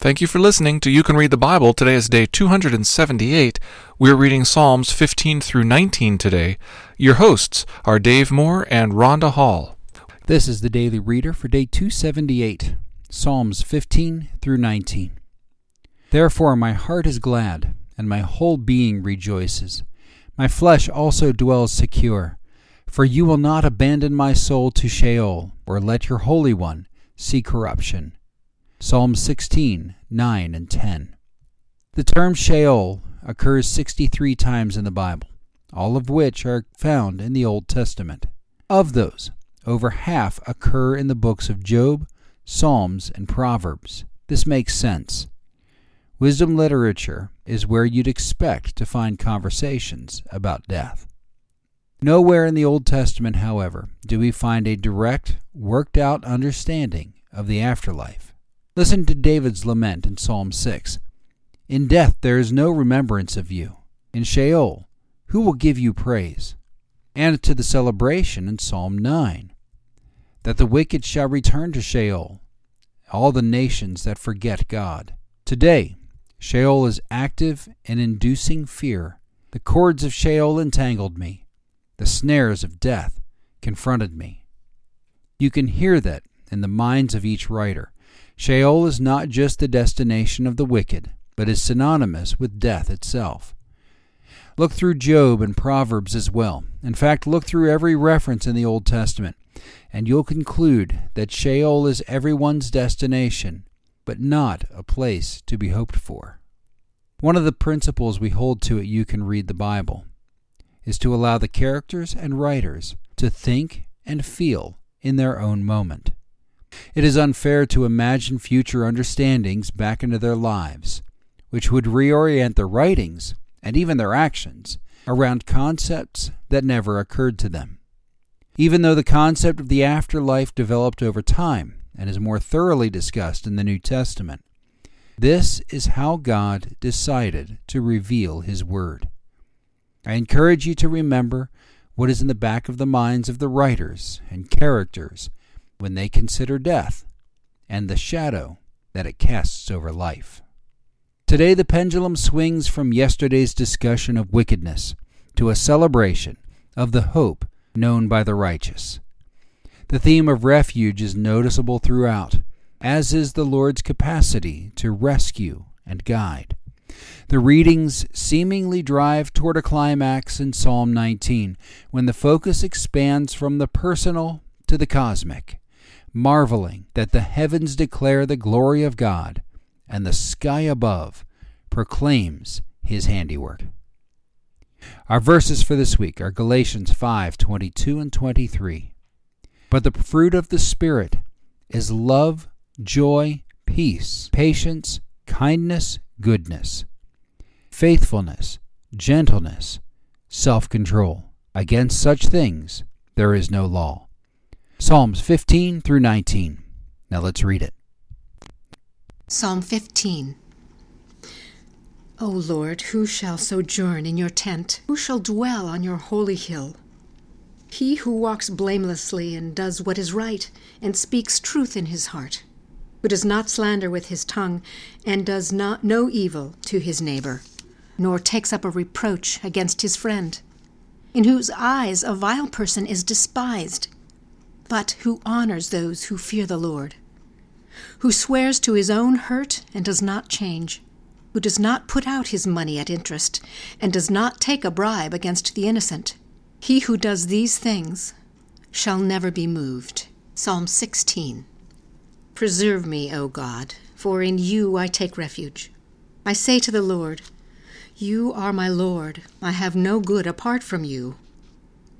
Thank you for listening to You Can Read the Bible. Today is day 278. We're reading Psalms 15 through 19 today. Your hosts are Dave Moore and Rhonda Hall. This is the Daily Reader for day 278, Psalms 15 through 19. Therefore my heart is glad, and my whole being rejoices. My flesh also dwells secure, for you will not abandon my soul to Sheol, or let your Holy One see corruption. Psalm 16, 9 and 10. The term Sheol occurs 63 times in the Bible, all of which are found in the Old Testament. Of those, over half occur in the books of Job, Psalms, and Proverbs. This makes sense. Wisdom literature is where you'd expect to find conversations about death. Nowhere in the Old Testament, however, do we find a direct, worked out understanding of the afterlife. Listen to David's lament in Psalm 6. In death there is no remembrance of you. In Sheol, who will give you praise? And to the celebration in Psalm 9 that the wicked shall return to Sheol, all the nations that forget God. Today, Sheol is active and inducing fear. The cords of Sheol entangled me, the snares of death confronted me. You can hear that in the minds of each writer Sheol is not just the destination of the wicked, but is synonymous with death itself. Look through Job and Proverbs as well. In fact, look through every reference in the Old Testament, and you'll conclude that Sheol is everyone's destination, but not a place to be hoped for. One of the principles we hold to at You Can Read the Bible is to allow the characters and writers to think and feel in their own moment. It is unfair to imagine future understandings back into their lives, which would reorient their writings and even their actions around concepts that never occurred to them. Even though the concept of the afterlife developed over time and is more thoroughly discussed in the New Testament, this is how God decided to reveal His Word. I encourage you to remember what is in the back of the minds of the writers and characters when they consider death and the shadow that it casts over life. Today, the pendulum swings from yesterday's discussion of wickedness to a celebration of the hope known by the righteous. The theme of refuge is noticeable throughout, as is the Lord's capacity to rescue and guide. The readings seemingly drive toward a climax in Psalm 19 when the focus expands from the personal to the cosmic marveling that the heavens declare the glory of God, and the sky above proclaims his handiwork. Our verses for this week are Galatians 5:22 and 23. But the fruit of the spirit is love, joy, peace, patience, kindness, goodness, faithfulness, gentleness, self-control. Against such things there is no law. Psalms 15 through 19. Now let's read it. Psalm 15. O Lord, who shall sojourn in your tent? Who shall dwell on your holy hill? He who walks blamelessly and does what is right, and speaks truth in his heart, who does not slander with his tongue, and does not no evil to his neighbor, nor takes up a reproach against his friend, in whose eyes a vile person is despised but who honors those who fear the Lord, who swears to his own hurt and does not change, who does not put out his money at interest, and does not take a bribe against the innocent. He who does these things shall never be moved. Psalm 16. Preserve me, O God, for in you I take refuge. I say to the Lord, You are my Lord. I have no good apart from you.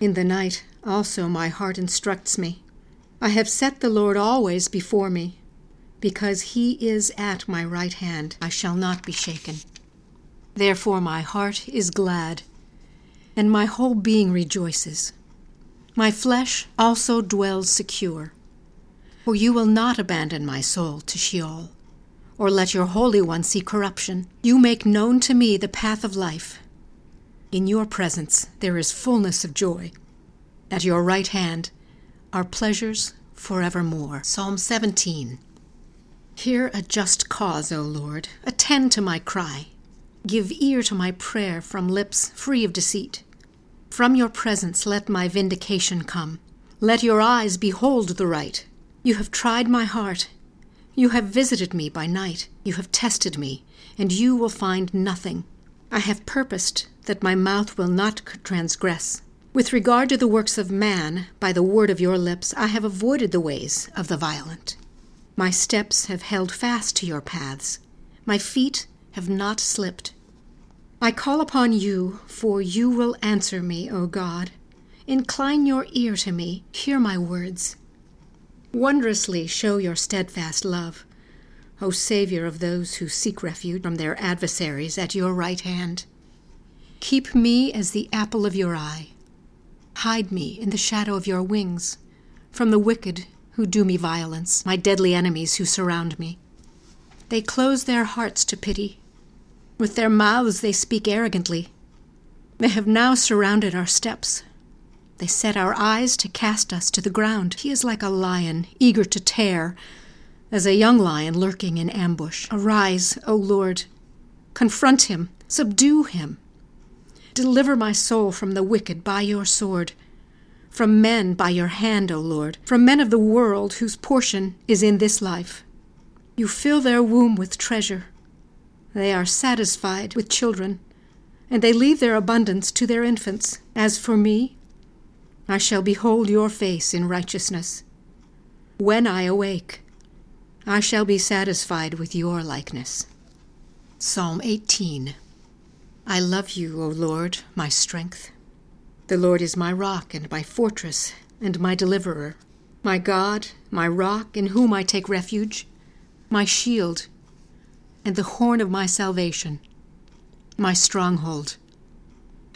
In the night also my heart instructs me. I have set the Lord always before me. Because he is at my right hand, I shall not be shaken. Therefore my heart is glad, and my whole being rejoices. My flesh also dwells secure, for you will not abandon my soul to Sheol, or let your Holy One see corruption. You make known to me the path of life. In your presence there is fullness of joy. At your right hand are pleasures forevermore. Psalm 17. Hear a just cause, O Lord. Attend to my cry. Give ear to my prayer from lips free of deceit. From your presence let my vindication come. Let your eyes behold the right. You have tried my heart. You have visited me by night. You have tested me, and you will find nothing. I have purposed that my mouth will not transgress. With regard to the works of man, by the word of your lips, I have avoided the ways of the violent. My steps have held fast to your paths. My feet have not slipped. I call upon you, for you will answer me, O God. Incline your ear to me, hear my words. Wondrously show your steadfast love, O Savior of those who seek refuge from their adversaries at your right hand. Keep me as the apple of your eye. Hide me in the shadow of your wings from the wicked who do me violence, my deadly enemies who surround me. They close their hearts to pity. With their mouths they speak arrogantly. They have now surrounded our steps. They set our eyes to cast us to the ground. He is like a lion, eager to tear, as a young lion lurking in ambush. Arise, O Lord. Confront him, subdue him. Deliver my soul from the wicked by your sword, from men by your hand, O Lord, from men of the world whose portion is in this life. You fill their womb with treasure. They are satisfied with children, and they leave their abundance to their infants. As for me, I shall behold your face in righteousness. When I awake, I shall be satisfied with your likeness. Psalm 18 I love you, O Lord, my strength. The Lord is my rock and my fortress and my deliverer, my God, my rock in whom I take refuge, my shield and the horn of my salvation, my stronghold.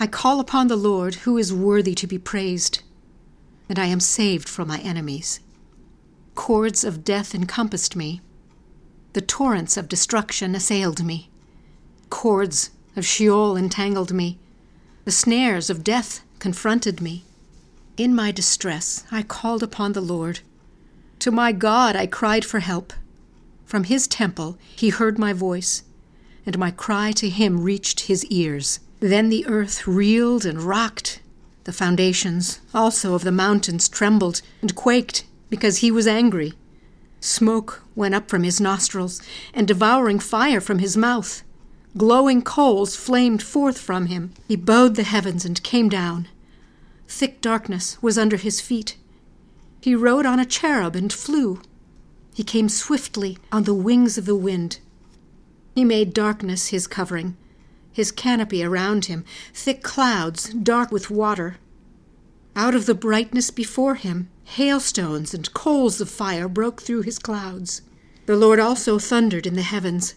I call upon the Lord, who is worthy to be praised, and I am saved from my enemies. Cords of death encompassed me, the torrents of destruction assailed me. Cords of Sheol entangled me. The snares of death confronted me. In my distress, I called upon the Lord. To my God, I cried for help. From his temple, he heard my voice, and my cry to him reached his ears. Then the earth reeled and rocked. The foundations also of the mountains trembled and quaked because he was angry. Smoke went up from his nostrils, and devouring fire from his mouth. Glowing coals flamed forth from him. He bowed the heavens and came down. Thick darkness was under his feet. He rode on a cherub and flew. He came swiftly on the wings of the wind. He made darkness his covering, his canopy around him, thick clouds dark with water. Out of the brightness before him, hailstones and coals of fire broke through his clouds. The Lord also thundered in the heavens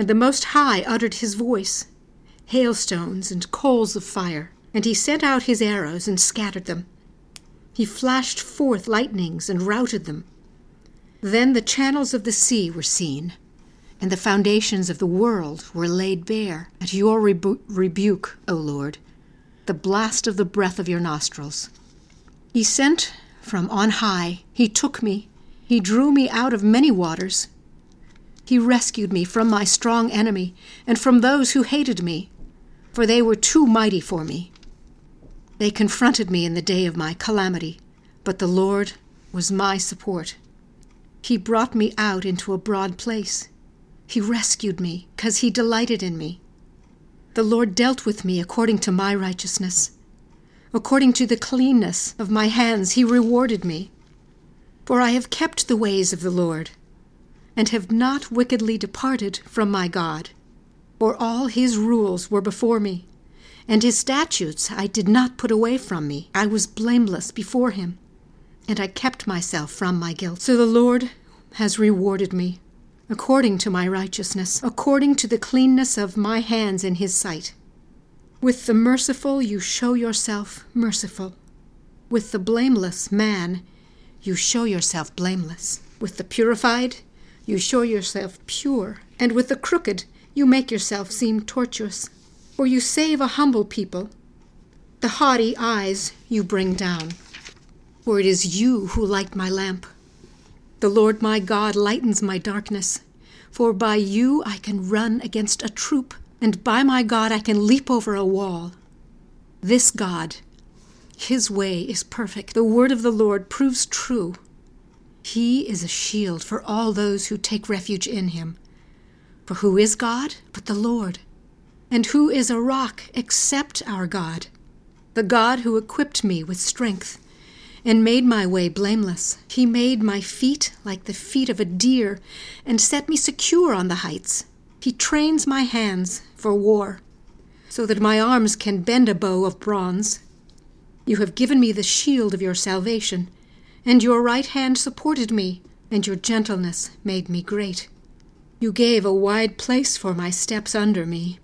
and the Most High uttered his voice, hailstones and coals of fire, and he sent out his arrows and scattered them. He flashed forth lightnings and routed them. Then the channels of the sea were seen, and the foundations of the world were laid bare at your rebu- rebuke, O Lord, the blast of the breath of your nostrils. He sent from on high, he took me, he drew me out of many waters. He rescued me from my strong enemy and from those who hated me, for they were too mighty for me. They confronted me in the day of my calamity, but the Lord was my support. He brought me out into a broad place. He rescued me, because he delighted in me. The Lord dealt with me according to my righteousness. According to the cleanness of my hands, he rewarded me. For I have kept the ways of the Lord and have not wickedly departed from my God. For all his rules were before me, and his statutes I did not put away from me. I was blameless before him, and I kept myself from my guilt. So the Lord has rewarded me, according to my righteousness, according to the cleanness of my hands in his sight. With the merciful you show yourself merciful. With the blameless man you show yourself blameless. With the purified you show yourself pure. And with the crooked you make yourself seem tortuous. For you save a humble people. The haughty eyes you bring down. For it is you who light my lamp. The Lord my God lightens my darkness. For by you I can run against a troop and by my God I can leap over a wall. This God, his way is perfect. The word of the Lord proves true. He is a shield for all those who take refuge in him. For who is God but the Lord? And who is a rock except our God? The God who equipped me with strength and made my way blameless. He made my feet like the feet of a deer and set me secure on the heights. He trains my hands for war, so that my arms can bend a bow of bronze. You have given me the shield of your salvation, and your right hand supported me, and your gentleness made me great. You gave a wide place for my steps under me,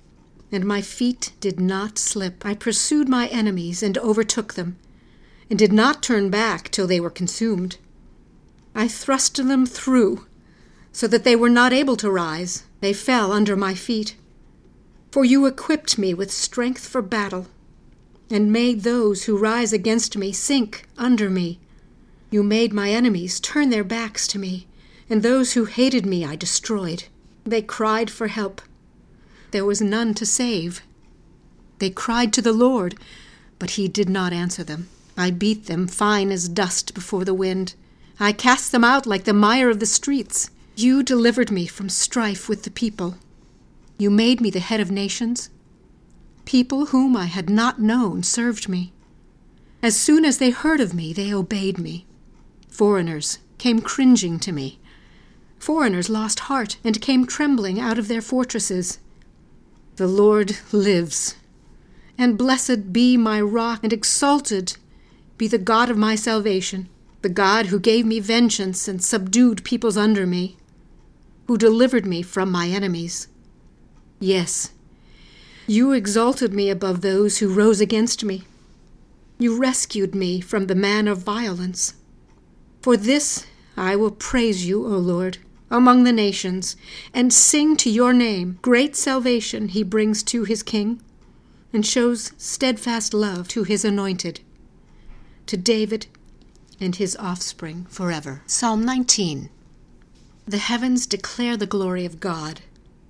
and my feet did not slip. I pursued my enemies and overtook them, and did not turn back till they were consumed. I thrust them through, so that they were not able to rise. They fell under my feet. For you equipped me with strength for battle, and made those who rise against me sink under me. You made my enemies turn their backs to me, and those who hated me I destroyed. They cried for help. There was none to save. They cried to the Lord, but he did not answer them. I beat them fine as dust before the wind. I cast them out like the mire of the streets. You delivered me from strife with the people. You made me the head of nations. People whom I had not known served me. As soon as they heard of me, they obeyed me. Foreigners came cringing to me. Foreigners lost heart and came trembling out of their fortresses. The Lord lives. And blessed be my rock, and exalted be the God of my salvation, the God who gave me vengeance and subdued peoples under me, who delivered me from my enemies. Yes, you exalted me above those who rose against me. You rescued me from the man of violence. For this I will praise you, O Lord, among the nations, and sing to your name. Great salvation he brings to his king, and shows steadfast love to his anointed, to David and his offspring forever. Psalm 19 The heavens declare the glory of God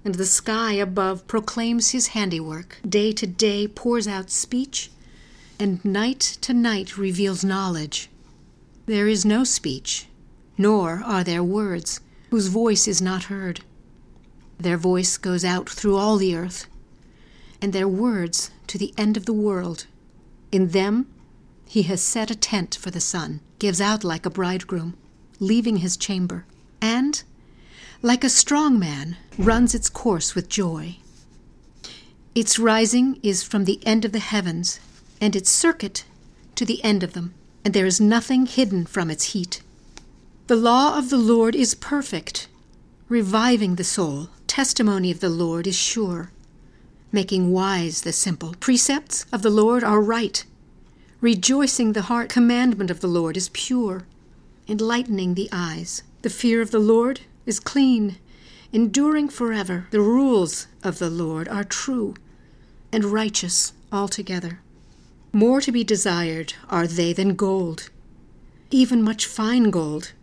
and the sky above proclaims his handiwork. Day to day pours out speech, and night to night reveals knowledge. There is no speech, nor are there words, whose voice is not heard. Their voice goes out through all the earth, and their words to the end of the world. In them he has set a tent for the sun, gives out like a bridegroom, leaving his chamber, and like a strong man, runs its course with joy. Its rising is from the end of the heavens, and its circuit to the end of them, and there is nothing hidden from its heat. The law of the Lord is perfect, reviving the soul. Testimony of the Lord is sure, making wise the simple. Precepts of the Lord are right, rejoicing the heart. Commandment of the Lord is pure, enlightening the eyes. The fear of the Lord is clean, enduring forever. The rules of the Lord are true and righteous altogether. More to be desired are they than gold, even much fine gold,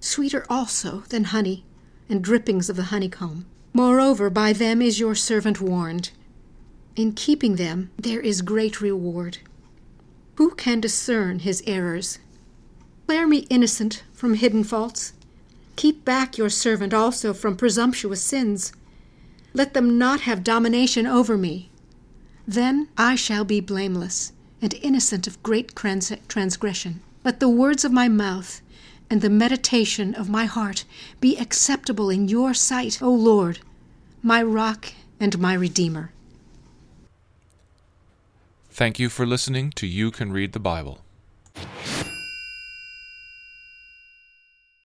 sweeter also than honey and drippings of the honeycomb. Moreover, by them is your servant warned. In keeping them there is great reward. Who can discern his errors? Declare me innocent from hidden faults. Keep back your servant also from presumptuous sins. Let them not have domination over me. Then I shall be blameless and innocent of great transgression. Let the words of my mouth and the meditation of my heart be acceptable in your sight, O Lord, my rock and my redeemer. Thank you for listening to You Can Read the Bible.